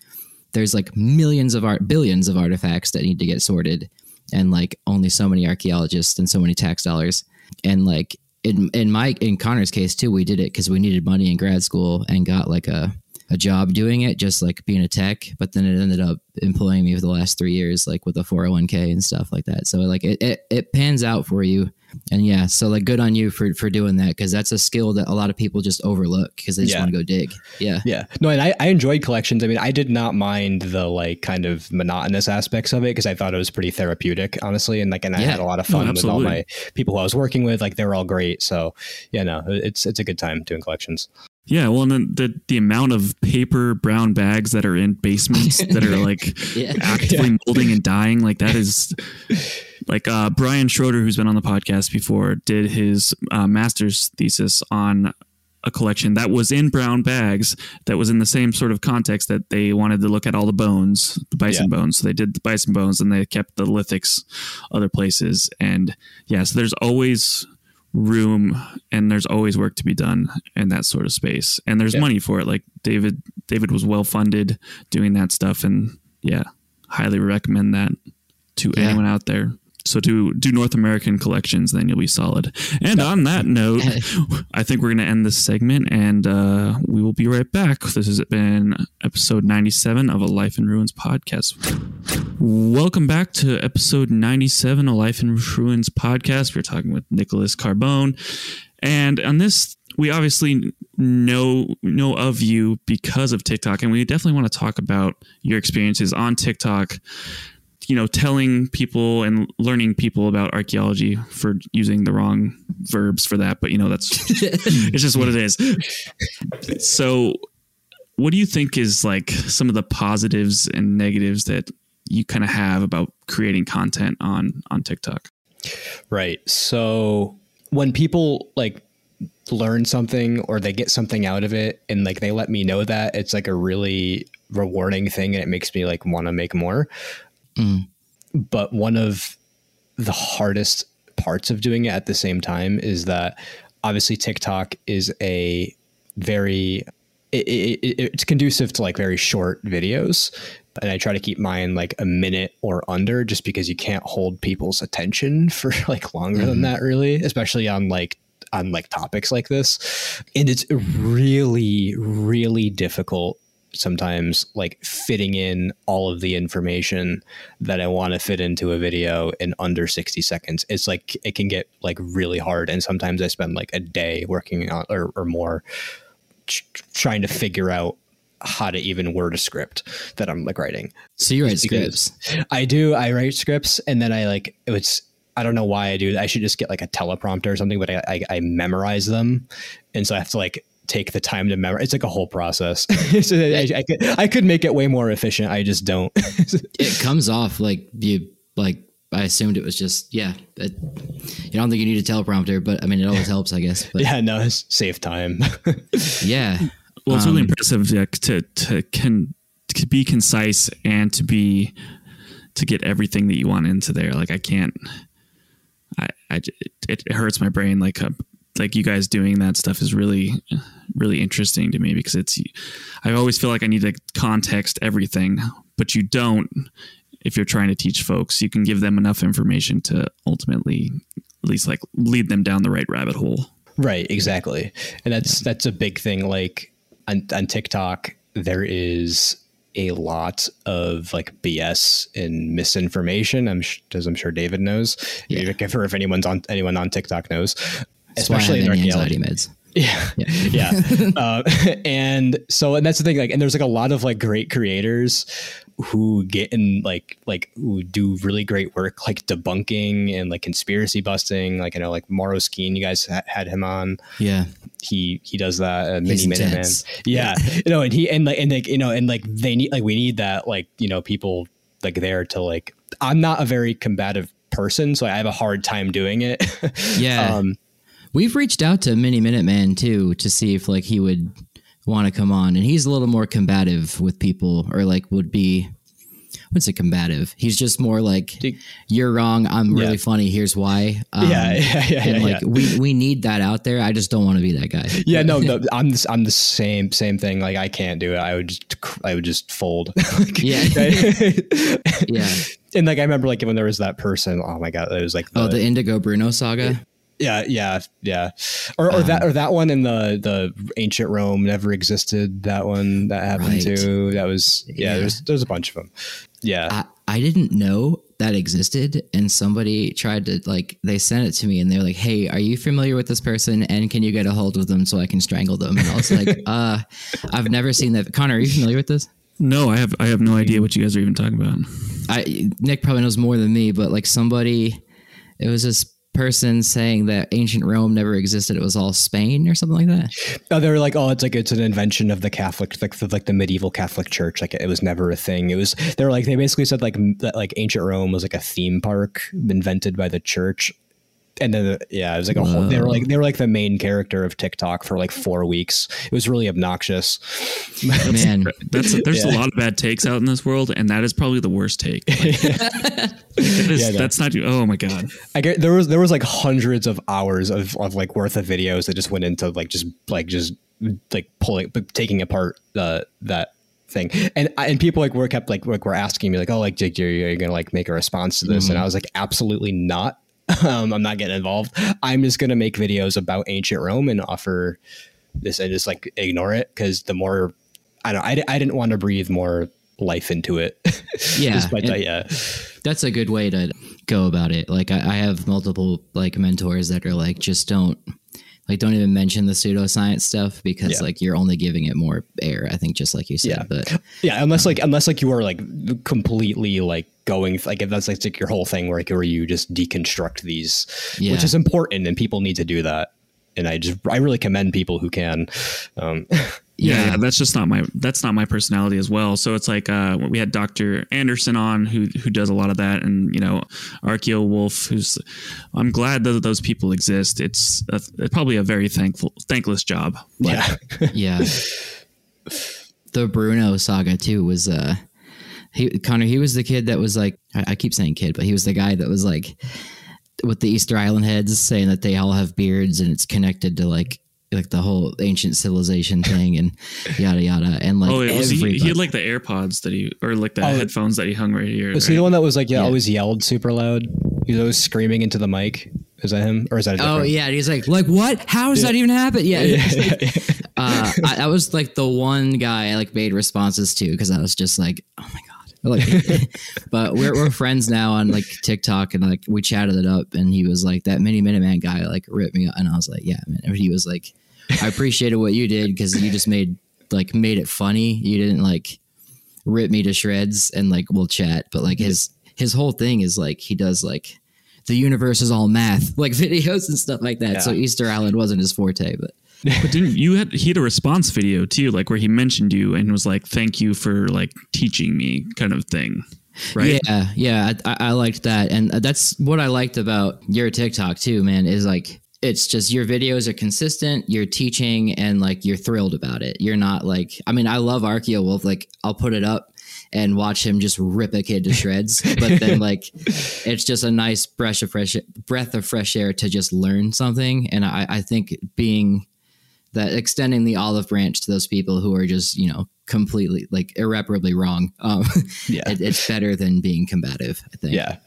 there's like millions of art, billions of artifacts that need to get sorted, and like only so many archaeologists and so many tax dollars. And like in in my in Connor's case too, we did it because we needed money in grad school and got like a a job doing it, just like being a tech. But then it ended up employing me for the last three years, like with a four hundred one k and stuff like that. So like it, it it pans out for you. And yeah, so like good on you for for doing that because that's a skill that a lot of people just overlook because they just Yeah. want to go dig. Yeah. Yeah. No, and I, I enjoyed collections. I mean, I did not mind the like kind of monotonous aspects of it because I thought it was pretty therapeutic, honestly. And like, and I Yeah. had a lot of No, fun with all my people who I was working with. Like, they were all great. So, yeah, no, it's it's a good time doing collections. Yeah, well, and then the the amount of paper brown bags that are in basements that are like Yeah. actively molding and dying, like that is like uh, Brian Schroeder, who's been on the podcast before, did his uh, master's thesis on a collection that was in brown bags that was in the same sort of context that they wanted to look at all the bones, the bison bones. So they did the bison bones and they kept the lithics other places. And yeah, so there's always room and there's always work to be done in that sort of space. And there's Yeah. money for it. Like David David was well funded doing that stuff and yeah, highly recommend that to Yeah. anyone out there. So do do North American collections, then you'll be solid. And on that note, I think we're going to end this segment, and uh, we will be right back. This has been episode ninety-seven of a Life in Ruins podcast. Welcome back to episode ninety-seven of A Life in Ruins podcast. We're talking with Nicholas Carbone, and on this, we obviously know know of you because of TikTok, and we definitely want to talk about your experiences on TikTok you know, telling people and learning people about archaeology for using the wrong verbs for that, but you know, that's it's just what it is. So, what do you think is like some of the positives and negatives that you kind of have about creating content on on TikTok? Right. So when people like learn something or they get something out of it and like they let me know that, it's like a really rewarding thing and it makes me like want to make more. Mm. But one of the hardest parts of doing it at the same time is that obviously TikTok is a very it, it, it- it's conducive to like very short videos and i try to keep mine like a minute or under just because you can't hold people's attention for like longer than that really especially on like on like topics like this and it's really really difficult sometimes like fitting in all of the information that I want to fit into a video in under 60 seconds. It's like it can get like really hard and sometimes I spend like a day working on or, or more tr- trying to figure out how to even word a script that I'm like writing. So you write Because- scripts. I do. I write scripts, and then I like it's. I don't know why I do. that. I should just get like a teleprompter or something, but I, I, I memorize them, and so I have to like take the time to memorize. It's like a whole process. So I, I could I could make it way more efficient. I just don't. It comes off like you like. I assumed it was just yeah. It, you don't think you need a teleprompter, but I mean it always helps, I guess. But yeah, no, it's save time. yeah, Well, it's really Um, impressive like, to to can to be concise and to be to get everything that you want into there. Like I can't, I, I it, it hurts my brain. Like uh, like you guys doing that stuff is really really interesting to me because it's I always feel like I need to context everything, but you don't if you're trying to teach folks. You can give them enough information to ultimately at least like lead them down the right rabbit hole. Right, exactly. And that's that's a big thing like on, on TikTok there is a lot of like BS and misinformation. I'm sh- as I'm sure David knows. Yeah. If, if, or if anyone's on anyone on TikTok knows. That's why I have Especially in archaeology. anxiety meds. Yeah, yeah. uh, and so, and that's the thing. Like, and there's like a lot of like great creators who get in like like who do really great work, like debunking and like conspiracy busting. Like I know, like Mauro Skeen, you guys ha- had him on. Yeah. He he does that. Uh, Mini Minuteman. intense. Yeah, you know, and he and like and like you know, and like they need like we need that like you know people like there to like. I'm not a very combative person, so I have a hard time doing it. Yeah. um, We've reached out to Mini Minuteman too to see if like he would want to come on, and he's a little more combative with people, or like would be. What's it combative? He's just more like you're wrong. I'm really Yeah. funny. Here's why. Um, yeah, yeah, yeah, and yeah, like yeah. we we need that out there. I just don't want to be that guy. Yeah, no, no, I'm the, I'm the same same thing. Like I can't do it. I would just I would just fold. Like, Yeah. Yeah. and like I remember like when there was that person. Oh my god, it was like the, Oh, the Indigo Bruno saga. Yeah yeah yeah, or or that or that one in the the ancient Rome never existed. That one that happened Right. too. That was yeah. Yeah. There's there's a bunch of them. Yeah. I, I didn't know that existed and somebody tried to like they sent it to me and they're like hey are you familiar with this person and can you get a hold of them so i can strangle them and i was like uh i've never seen that connor are you familiar with this No, I have I have no idea what you guys are even talking about. i nick probably knows more than me but like somebody it was this person saying that ancient rome never existed it was all spain or something like that Oh, they were like, oh, it's like it's an invention of the Catholic, like the, like the medieval Catholic Church. Like it was never a thing. It was. They were like they basically said like that like ancient Rome was like a theme park invented by the church. And then uh, yeah, it was like a whole. They were like they were like the main character of TikTok for like four weeks. It was really obnoxious. man That's there's Yeah. a lot of bad takes out in this world, and that is probably the worst take. Like, that is- Yeah, no. that's not. Oh my god. I get there was there was like hundreds of hours of, of like worth of videos that just went into like just like just like pulling but taking apart the that thing and and people like were kept like like were asking me like oh like Jake are you, are you gonna like make a response to this and I was like absolutely not um, I'm not getting involved I'm just gonna make videos about ancient Rome and offer this and just like ignore it because the more I don't I, I didn't want to breathe more life into it Yeah, that, yeah that's a good way to go about it. Like I, I have multiple like mentors that are like, just don't like don't even mention the pseudoscience stuff because Yeah. like you're only giving it more air. I think just like you said. Yeah. But Yeah, unless like unless like you are like completely like going like if that's like, like your whole thing where like where you just deconstruct these, Yeah. which is important and people need to do that. And I just I really commend people who can. Um, Yeah, Yeah. yeah, that's just not my that's not my personality as well. So it's like uh, we had Dr. Anderson on who who does a lot of that, and you know Archaeo Wolf, who's I'm glad that those people exist. It's a, probably a very thankful thankless job. But yeah, yeah, the Bruno saga too was uh, he Connor. He was the kid that was like I, I keep saying kid, but he was the guy that was like with the Easter Island heads saying that they all have beards and it's connected to like like the whole ancient civilization thing and yada yada and like oh, it was he, he had like the AirPods that he or like the Oh. headphones that he hung right here. was he right? the one that was like yeah, Yeah. always yelled super loud? He was always screaming into the mic. Is that him or is that? A Oh yeah, and he's like, like what? How does that even happen? Yeah, yeah, yeah. uh, I, that was like the one guy I like made responses to because I was just like, oh my god. Like, but we're we're friends now on like TikTok and like we chatted it up and he was like that mini Minuteman guy like ripped me up. And I was like yeah man. And he was like I appreciated what you did because you just made like made it funny. You didn't like rip me to shreds and like we'll chat. But like his his whole thing is like he does like the universe is all math like videos and stuff like that. Yeah. so Easter Island wasn't his forte but But didn't you had he had a response video too, like where he mentioned you and was like, "Thank you for like teaching me," kind of thing, right? Yeah, yeah, I, I liked that, and uh, that's what I liked about your TikTok too, man. Is like it's just your videos are consistent, you're teaching, and like you're thrilled about it. You're not like, I mean, I love Archaeo Wolf. Like, I'll put it up and watch him just rip a kid to shreds, but then like it's just a nice breath of fresh breath of fresh air to just learn something, and I, I think being that extending the olive branch to those people who are just you know completely like irreparably wrong um Yeah. it, it's better than being combative i think. Yeah.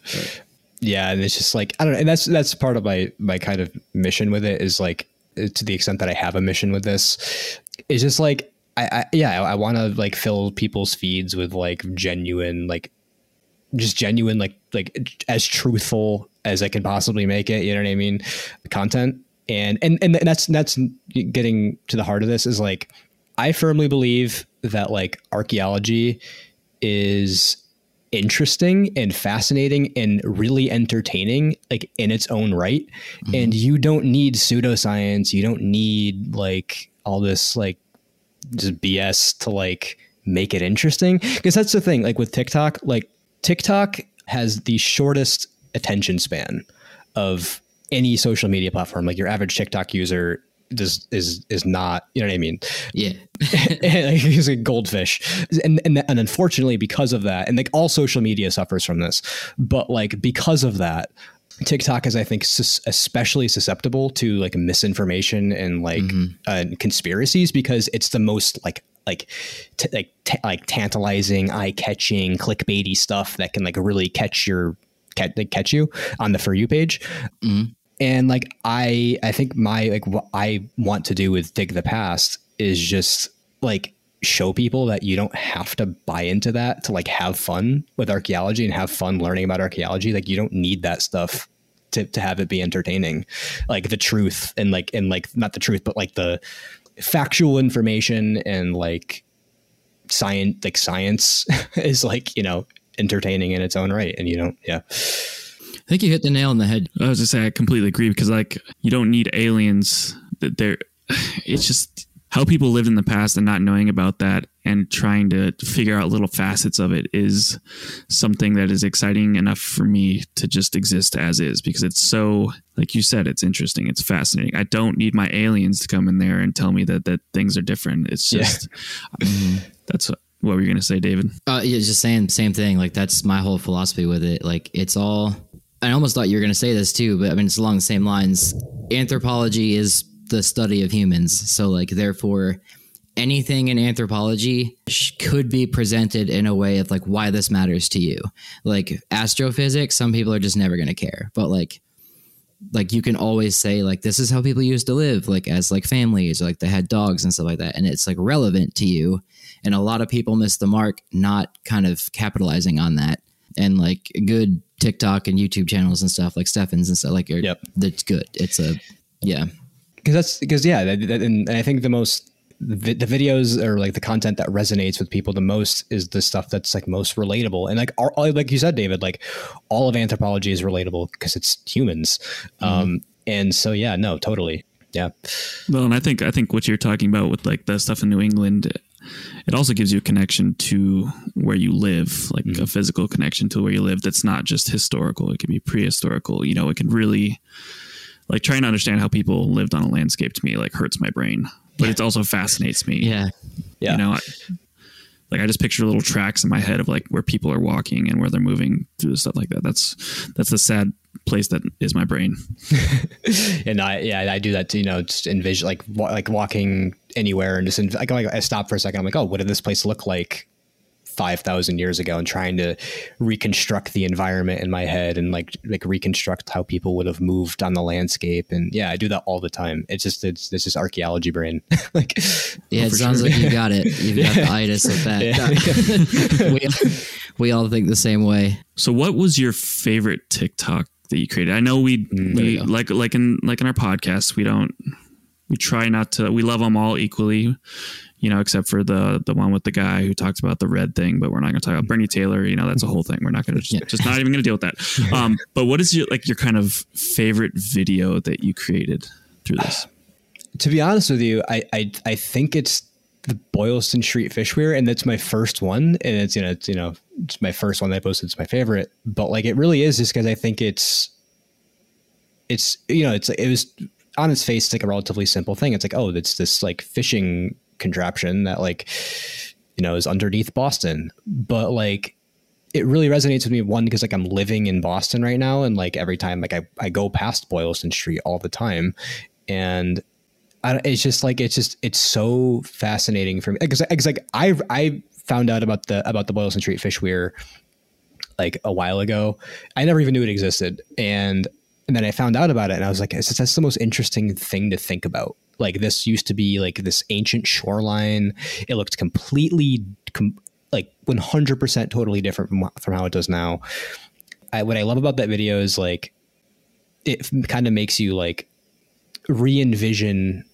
Yeah and it's just like i don't know and that's that's part of my my kind of mission with it is like uh, to the extent that i have a mission with this it's just like i, I yeah i, I want to like fill people's feeds with like genuine like just genuine like like as truthful as i can possibly make it you know what i mean content and and and that's that's getting to the heart of this is like I firmly believe that like archaeology is interesting and fascinating and really entertaining like in its own right. Mm-hmm. and you don't need pseudoscience. You don't need like all this like just bs to like make it interesting. Because that's the thing like with tiktok like tiktok has the shortest attention span of any social media platform like your average tiktok user is is is not you know what I mean? Yeah, he's a goldfish, and, and and unfortunately because of that, and like all social media suffers from this, but like because of that, TikTok is, I think, sus- especially susceptible to like misinformation and like mm-hmm. uh, conspiracies because it's the most like like t- like t- like tantalizing, eye catching, clickbaity stuff that can like really catch your catch, catch you on the for you page. Mm-hmm and like i i think my like what i want to do with dig the past is just like show people that you don't have to buy into that to like have fun with archaeology and have fun learning about archaeology. Like you don't need that stuff to, to have it be entertaining. Like the truth and like and like not the truth but like the factual information and like science like science is like you know entertaining in its own right and you don't yeah I think you hit the nail on the head. I was just say I completely agree because like you don't need aliens. That they're it's just how people lived in the past and not knowing about that and trying to figure out little facets of it is something that is exciting enough for me to just exist as is because it's so like you said it's interesting it's fascinating i don't need my aliens to come in there and tell me that that things are different it's just yeah. that's what, what were you to say david uh yeah just saying same thing like that's my whole philosophy with it like it's all I almost thought you were going to say this too, but I mean, it's along the same lines. Anthropology is the study of humans. So, like, therefore, anything in anthropology could be presented in a way of like why this matters to you. Like astrophysics, some people are just never going to care, but like, like you can always say like this is how people used to live like as like families like they had dogs and stuff like that and it's like relevant to you and a lot of people miss the mark not kind of capitalizing on that and like good TikTok and YouTube channels and stuff like Stefan's and stuff like yep. that's good. It's a yeah. Because that's because yeah, that, that, and, and I think the most the, the, videos or like the content that resonates with people the most is the stuff that's like most relatable and like all, like you said david like all of anthropology is relatable because it's humans mm-hmm. um and so yeah no totally yeah well and i think i think what you're talking about with like the stuff in new england it also gives you a connection to where you live, like mm-hmm. a physical connection to where you live that's not just historical. It can be prehistorical. You know, it can really like trying to understand how people lived on a landscape to me like hurts my brain, but yeah. it also fascinates me. Yeah. Yeah. You know, I, like I just picture little tracks in my head of like where people are walking and where they're moving through stuff like that. That's that's the sad place that is my brain. and I yeah I do that too. You know, just envision like wa- like walking anywhere and just in, like, I stop for a second. I'm like, oh, what did this place look like 5,000 years ago? And trying to reconstruct the environment in my head and like like reconstruct how people would have moved on the landscape. And yeah I do that all the time. It's just it's, it's just archaeology brain. Like yeah it sounds sure. like you got it. You've got the itis of that. Yeah. we, we all think the same way. So what was your favorite TikTok that you created? I know we, mm, we like like in like in our podcast we don't we try not to we love them all equally you know, except for the the one with the guy who talks about the red thing, but we're not going to talk about Bernie Taylor. You know, that's a whole thing. We're not going to just, yeah. just not even going to deal with that. Um, but what is your like your kind of favorite video that you created through this? To be honest with you, I I, I think it's the Boylston Street Fish Weir, and that's my first one, and it's you know it's you know it's my first one that I posted. It's my favorite, but like it really is just because I think it's it's you know it's it was on its face it's like a relatively simple thing. It's like oh, it's this like fishing contraption that like you know is underneath Boston, but like it really resonates with me one because like I'm living in Boston right now and like every time like I, I go past Boylston Street all the time and I, it's just like it's just it's so fascinating for me because like, like I I found out about the about the Boylston Street fish weir like a while ago. I never even knew it existed and and then I found out about it and I was like that's the most interesting thing to think about like this used to be like this ancient shoreline. It looked completely com- like 100% totally different from, from how it does now. I, what I love about that video is like it kind of makes you like re-envision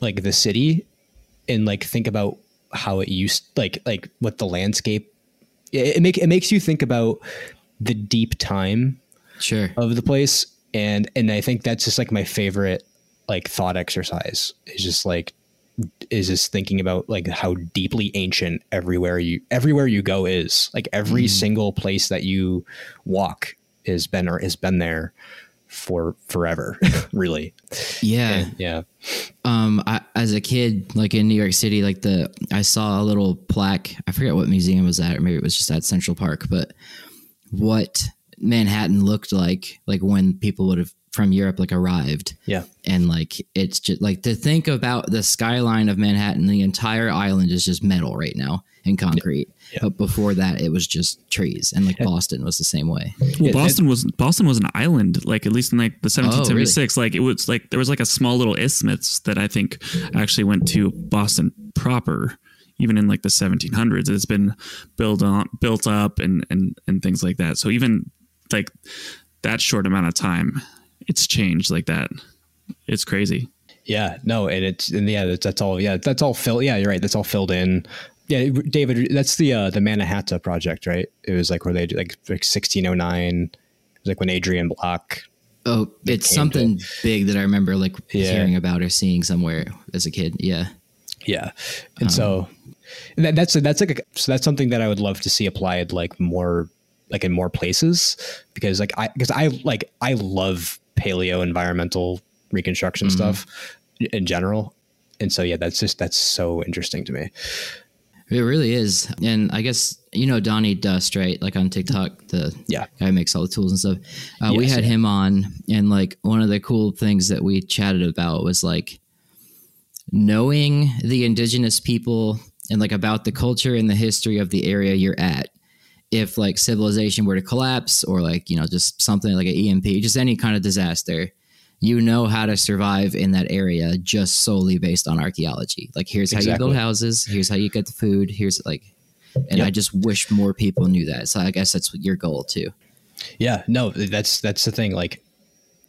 like the city and like think about how it used like like what the landscape it, it make it makes you think about the deep time Sure. of the place and and i think that's just like my favorite like thought exercise is just like is just thinking about like how deeply ancient everywhere you everywhere you go is. Like every single place that you walk has been or has been there for forever really. Yeah. And, yeah. Um I, as a kid like in new york city like the i saw a little plaque. I forget what museum was at. Or maybe it was just at central park. But what manhattan looked like like when people would have from europe like arrived yeah and like it's just like to think about the skyline of manhattan the entire island is just metal right now and concrete Yeah. but before that it was just trees and like boston was the same way Well, Yeah, Boston was Boston was an island, like at least in like the 1776. Like it was like there was like a small little isthmus that I think actually went to Boston proper, even in like the 1700s. It's been built on, built up, and and and things like that. So even like that short amount of time, it's changed like that. It's crazy. Yeah, no, and it's and yeah, that's, that's all. Yeah, that's all filled. Yeah, you're right. That's all filled in. Yeah, David, that's the uh, the Manhattan project, right? It was like where they like like 1609. It was like when Adrian Block. oh it's came something big that i remember like Yeah. hearing about or seeing somewhere as a kid yeah Yeah, and so and that, that's that's like a, so that's something that I would love to see applied like more like in more places because like I because I like I love paleo environmental reconstruction stuff in general, and so yeah, that's just that's so interesting to me. It really is. And I guess, you know, Donny Dust, right? Like on TikTok, the Yeah. guy who makes all the tools and stuff. Uh, we had yeah. him on, and like one of the cool things that we chatted about was like knowing the indigenous people and like about the culture and the history of the area you're at. If like civilization were to collapse or like, you know, just something like an EMP, just any kind of disaster, you know how to survive in that area just solely based on archaeology. Like here's how you build houses, here's how you get the food, here's like and Yep. I just wish more people knew that. So I guess that's your goal too. Yeah, no, that's that's the thing. Like,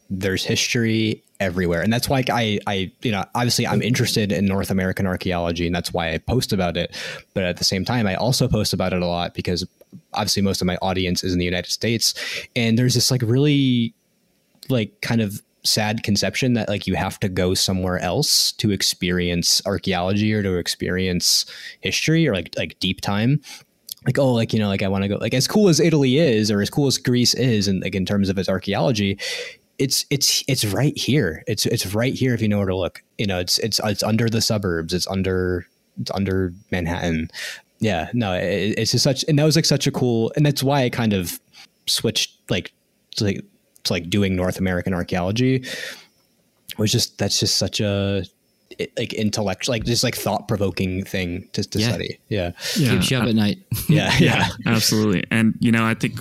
there's history everywhere, and that's why I, I, you know, obviously I'm interested in North American archaeology, and that's why I post about it. But at the same time, I also post about it a lot because obviously most of my audience is in the United States, and there's this like really, like, kind of sad conception that like you have to go somewhere else to experience archaeology or to experience history or like like deep time. Like oh like you know like i want to go like as cool as italy is or as cool as greece is and like in terms of its archaeology it's it's it's right here. It's it's right here if you know where to look. You know it's it's it's under the suburbs. It's under it's under manhattan. Yeah no it, it's just such and that was like such a cool and that's why i kind of switched like to like to like doing north american archaeology. Was just that's just such a it- like intellectual like just like thought-provoking thing to, to Yeah. study yeah Yeah, Keeps you up at night. yeah yeah absolutely. And you know, I think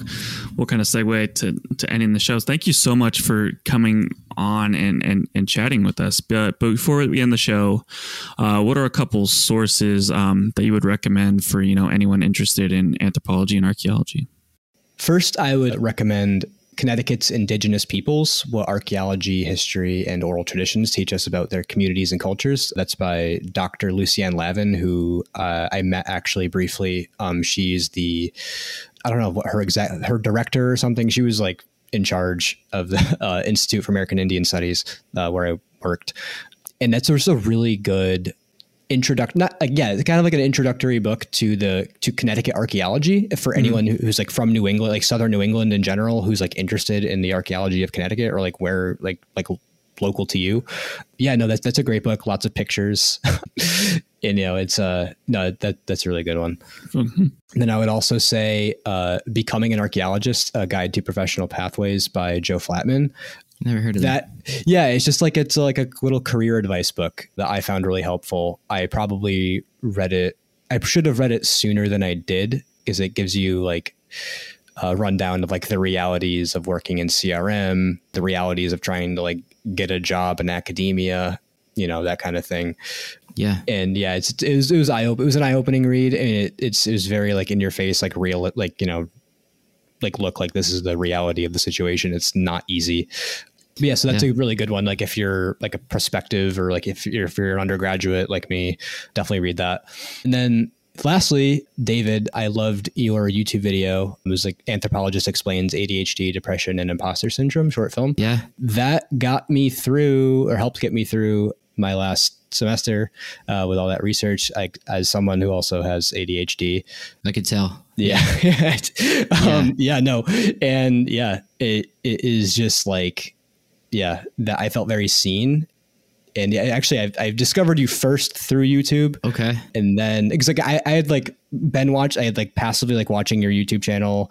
we'll kind of segue to to ending the shows. Thank you so much for coming on and and, and chatting with us. But but before we end the show, uh, what are a couple sources um, that you would recommend for you know anyone interested in anthropology and archaeology? First, I would recommend Connecticut's Indigenous Peoples, what archaeology, history, and oral traditions teach us about their communities and cultures. That's by Dr. Lucianne Lavin, who uh, I met actually briefly. Um, she's the, I don't know what her exact, her director or something. She was like in charge of the uh, Institute for American Indian Studies, uh, where I worked. And that's just a really good introduction not yeah it's kind of like an introductory book to the to connecticut archaeology for anyone who- who's like from new england like southern new england in general who's like interested in the archaeology of connecticut or like where like like local to you. Yeah no that's that's a great book. Lots of pictures. And you know it's uh no that that's a really good one. Mhm. then I would also say uh, Becoming an Archaeologist, A Guide to Professional Pathways by Joe Flatman. Never heard of that. That, yeah, it's just like it's like a little career advice book that I found really helpful. I probably read it, I should have read it sooner than I did because it gives you like a rundown of like the realities of working in CRM, the realities of trying to like get a job in academia, you know, that kind of thing Yeah. and yeah, it's it was it was eye it was an eye opening read, and it, it's it was very like in your face, like real, like you know, like look like this is the reality of the situation. It's not easy, yeah, so that's Yeah. a really good one. Like if you're like a prospective or like if you're if you're an undergraduate like me, definitely read that. And then lastly, David, I loved your YouTube video. It was like anthropologist explains ADHD, depression, and imposter syndrome short film. Yeah. That got me through or helped get me through my last semester uh, with all that research. Like as someone who also has ADHD, I could tell. yeah. um, yeah. No. And yeah, it, it is just like, yeah, that I felt very seen. And yeah, actually, I've, I've discovered you first through YouTube. Okay. And then, because like I, I had like been watched, I had like passively like watching your YouTube channel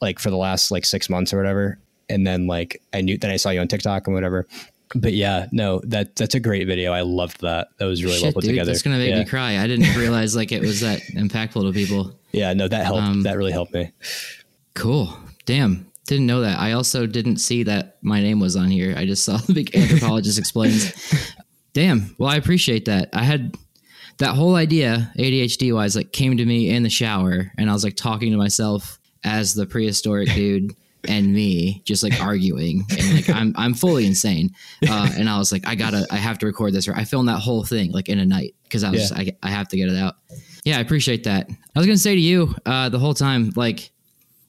like for the last like six months or whatever. And then like I knew, then I saw you on TikTok and whatever. But yeah, no, that that's a great video. I loved that. That was really well Shit, put dude, together. that's gonna make yeah. me cry. I didn't realize like it was that impactful to people. Yeah, no, that helped. Um, that really helped me. Cool. Damn. Didn't know that. I also didn't see that my name was on here. I just saw the big anthropologist explains. Damn. Well, I appreciate that. I had that whole idea, ADHD wise, like came to me in the shower, and I was like talking to myself as the prehistoric dude and me, just like arguing, and like I'm I'm fully insane. Uh, and I was like, I gotta, I have to record this. Or I filmed that whole thing like in a night because I was, Yeah. I, I have to get it out. Yeah, I appreciate that. I was gonna say to you uh, the whole time, like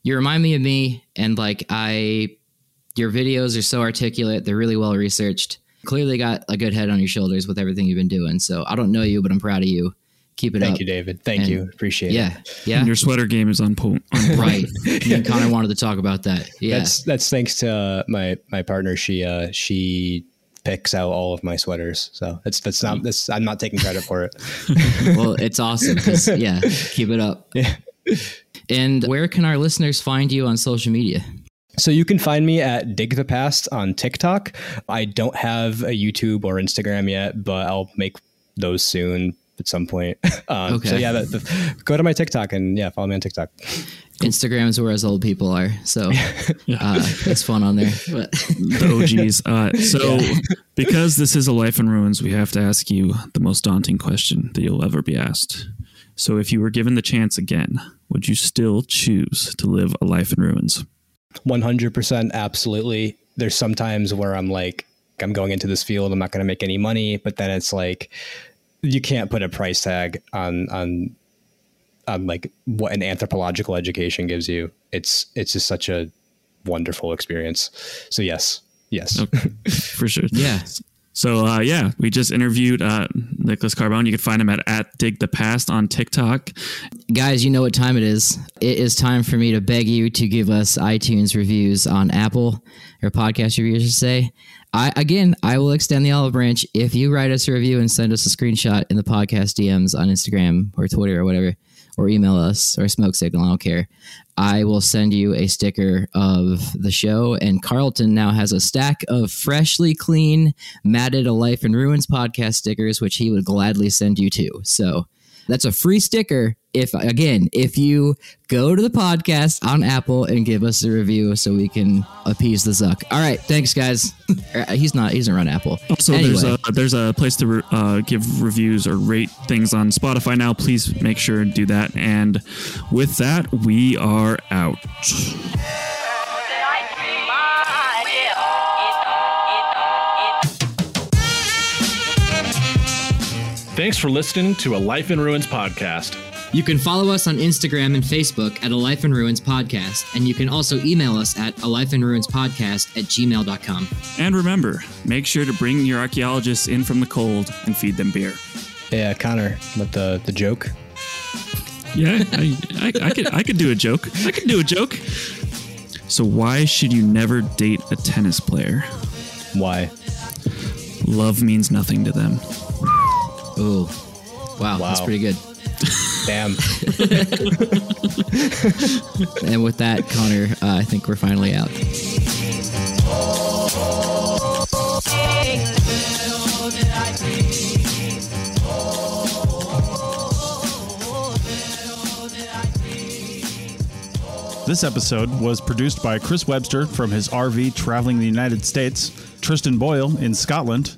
you remind me of me and like i your videos are so articulate they're really well researched clearly got a good head on your shoulders with everything you've been doing so i don't know you but i'm proud of you keep it up. Thank up you, David. Thank And- you. Appreciate it. yeah yeah your sweater game is on point. right me and connor wanted to talk about that yeah That's that's thanks to uh, my my partner. She uh she picks out all of my sweaters. So that's that's not this. I'm not taking credit for it. well it's awesome. yeah keep it up Yeah. And where can our listeners find you on social media So you can find me at Dig the Past on TikTok. I don't have a YouTube or Instagram yet, but I'll make those soon at some point. Um, So yeah, the, the, go to my TikTok and yeah, follow me on TikTok. instagram is where as old people are so uh, it's fun on there but the OGs. Uh, so, because this is a life in ruins, we have to ask you the most daunting question that you'll ever be asked. So, if you were given the chance again, would you still choose to live a life in ruins? 100% absolutely. There's sometimes where i'm like i'm going into this field i'm not going to make any money but then it's like you can't put a price tag on on on like what an anthropological education gives you. It's it's just such a wonderful experience. So yes. Yes. Okay, for sure. yeah So, uh, yeah, we just interviewed uh, Nicholas Carbone. You can find him at, at Dig the Past on TikTok. Guys, you know what time it is. It is time for me to beg you to give us iTunes reviews on Apple or podcast reviews, should say. I again, I will extend the olive branch if you write us a review and send us a screenshot in the podcast DMs on Instagram or Twitter or whatever, or email us or smoke signal. I don't care. I will send you a sticker of the show. And Carlton now has a stack of freshly clean, matted A Life in Ruins podcast stickers, which he would gladly send you to. So that's a free sticker. If again, if you go to the podcast on Apple and give us a review so we can appease the Zuck. All right, thanks guys. Uh, he's not. He doesn't run Apple. Also, anyway, there's a there's a place to re- uh, give reviews or rate things on Spotify now. Please make sure and do that. And with that, we are out. Thanks for listening to a Life in Ruins podcast. You can follow us on Instagram and Facebook at A Life in Ruins Podcast, and you can also email us at a life in ruins podcast at gmail.com. And remember, make sure to bring your archaeologists in from the cold and feed them beer. yeah connor with the the joke Yeah, I, I, I could I could do a joke. I could do a joke. So why should you never date a tennis player? why Love means nothing to them. Ooh. Wow, that's pretty good. damn And with that, Connor, uh, I think we're finally out. This episode was produced by Chris Webster from his RV traveling the United States, Tristan Boyle in Scotland,